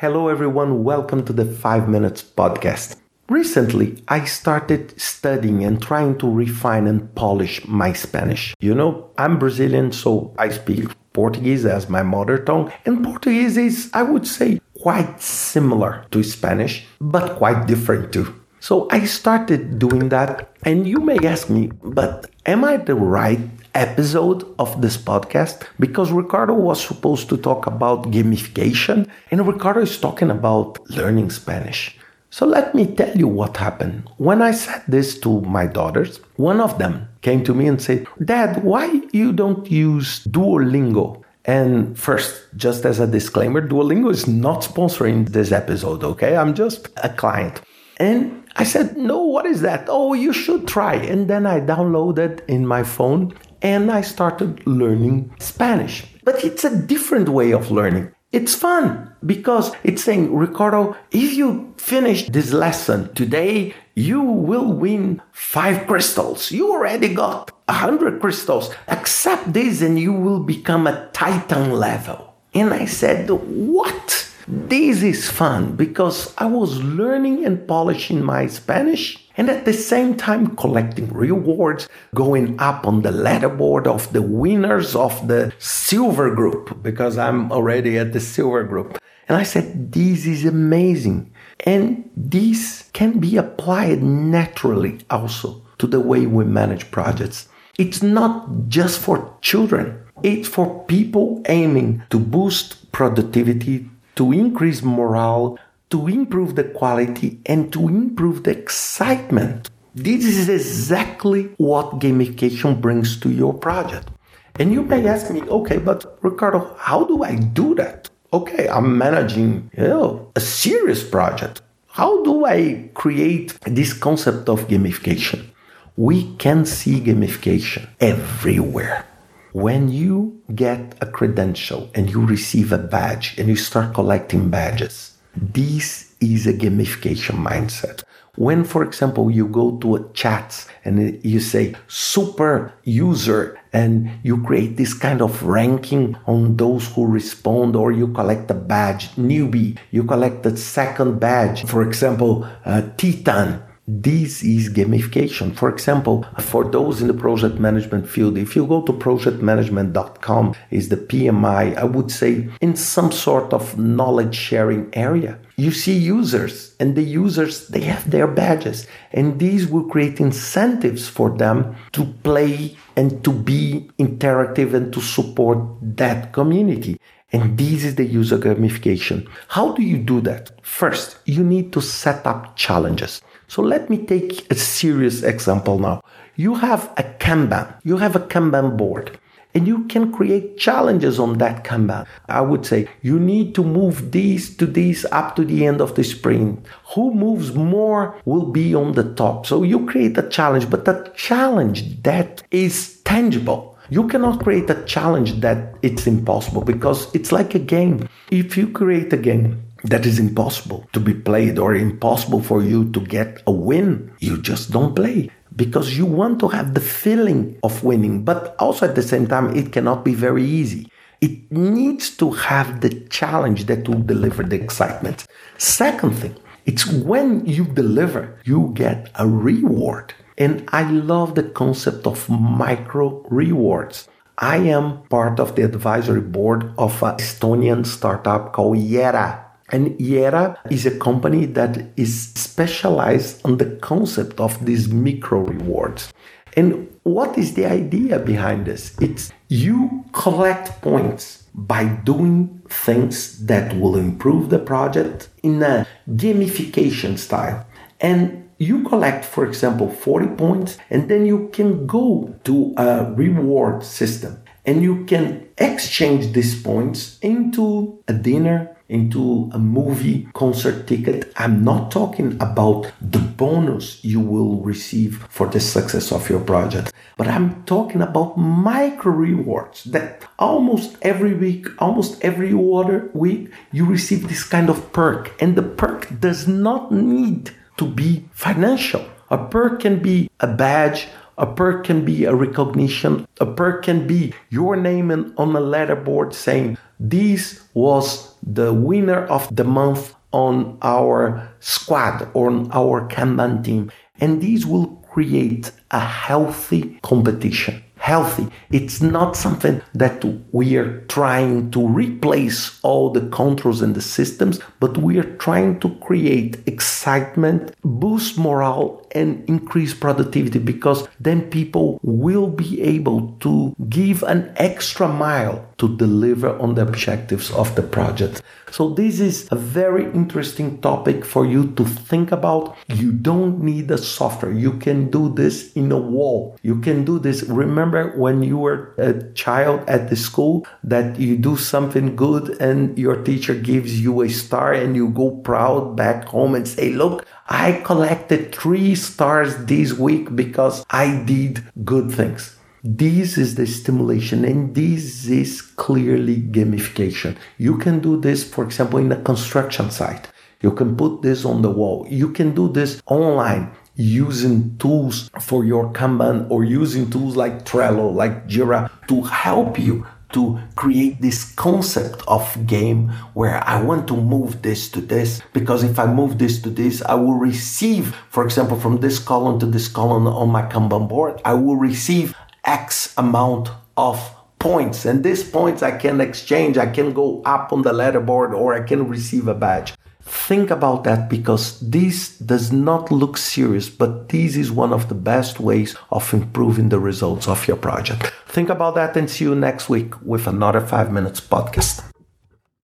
Hello, everyone. Welcome to the 5 Minutes Podcast. Recently, I started studying and trying to refine and polish my Spanish. You know, I'm Brazilian, so I speak Portuguese as my mother tongue, and Portuguese is, I would say, quite similar to Spanish, but quite different too. So I started doing that, and you may ask me, but am I the right episode of this podcast? Because Ricardo was supposed to talk about gamification, and Ricardo is talking about learning Spanish. So let me tell you what happened. When I said this to my daughters, one of them came to me and said, Dad, why you don't use Duolingo? And first, just as a disclaimer, Duolingo is not sponsoring this episode, okay? I'm just a client. And I said, No, what is that? Oh, you should try. And then I downloaded in my phone and I started learning Spanish. But it's a different way of learning. It's fun because it's saying, Ricardo, if you finish this lesson today, you will win five crystals. You already got a hundred crystals. Accept this and you will become a titan level. And I said, What? This is fun because I was learning and polishing my Spanish and at the same time collecting rewards, going up on the leaderboard of the winners of the silver group because I'm already at the silver group. And I said, This is amazing. And this can be applied naturally also to the way we manage projects. It's not just for children, it's for people aiming to boost productivity, to increase morale, to improve the quality, and to improve the excitement. This is exactly what gamification brings to your project. And you may ask me, okay, but Ricardo, how do I do that? Okay, I'm managing you know, a serious project. How do I create this concept of gamification? We can see gamification everywhere. When you get a credential and you receive a badge and you start collecting badges, this is a gamification mindset. When, for example, you go to a chat and you say super user and you create this kind of ranking on those who respond, or you collect a badge, newbie, you collect the second badge, for example, uh, Titan, this is gamification. For example, for those in the project management field, if you go to projectmanagement.com is the PMI, I would say in some sort of knowledge sharing area. You see users and the users, they have their badges and these will create incentives for them to play and to be interactive and to support that community. And this is the user gamification. How do you do that? First, you need to set up challenges. So let me take a serious example now. You have a Kanban, you have a Kanban board, and you can create challenges on that Kanban. I would say you need to move these to these up to the end of the sprint. Who moves more will be on the top. So you create a challenge, but a challenge that is tangible. You cannot create a challenge that it's impossible because it's like a game. If you create a game that is impossible to be played or impossible for you to get a win, you just don't play because you want to have the feeling of winning. But also at the same time, it cannot be very easy. It needs to have the challenge that will deliver the excitement. Second thing, it's when you deliver, you get a reward. And I love the concept of micro rewards. I am part of the advisory board of an Estonian startup called Yera. And Yera is a company that is specialized on the concept of these micro rewards. And what is the idea behind this? It's you collect points by doing things that will improve the project in a gamification style. And you collect, for example, 40 points, and then you can go to a reward system and you can exchange these points into a dinner into a movie concert ticket. I'm not talking about the bonus you will receive for the success of your project, but I'm talking about micro rewards that almost every week, almost every other week, you receive this kind of perk. And the perk does not need to be financial. A perk can be a badge A perk can be a recognition. A perk can be your name on a letterboard saying, This was the winner of the month on our squad or on our Kanban team. And these will create a healthy competition healthy. It's not something that we are trying to replace all the controls and the systems, but we are trying to create excitement, boost morale, and increase productivity because then people will be able to give an extra mile to deliver on the objectives of the project. So, this is a very interesting topic for you to think about. You don't need a software, you can do this in a wall. You can do this. Remember when you were a child at the school that you do something good and your teacher gives you a star and you go proud back home and say, Look, I collected three stars this week because I did good things. This is the stimulation, and this is clearly gamification. You can do this, for example, in a construction site. You can put this on the wall. You can do this online using tools for your Kanban or using tools like Trello, like Jira to help you to create this concept of game where I want to move this to this because if I move this to this, I will receive, for example, from this column to this column on my Kanban board, I will receive X amount of points. And these points I can exchange, I can go up on the leaderboard or I can receive a badge. Think about that because this does not look serious, but this is one of the best ways of improving the results of your project. Think about that and see you next week with another 5 Minutes podcast.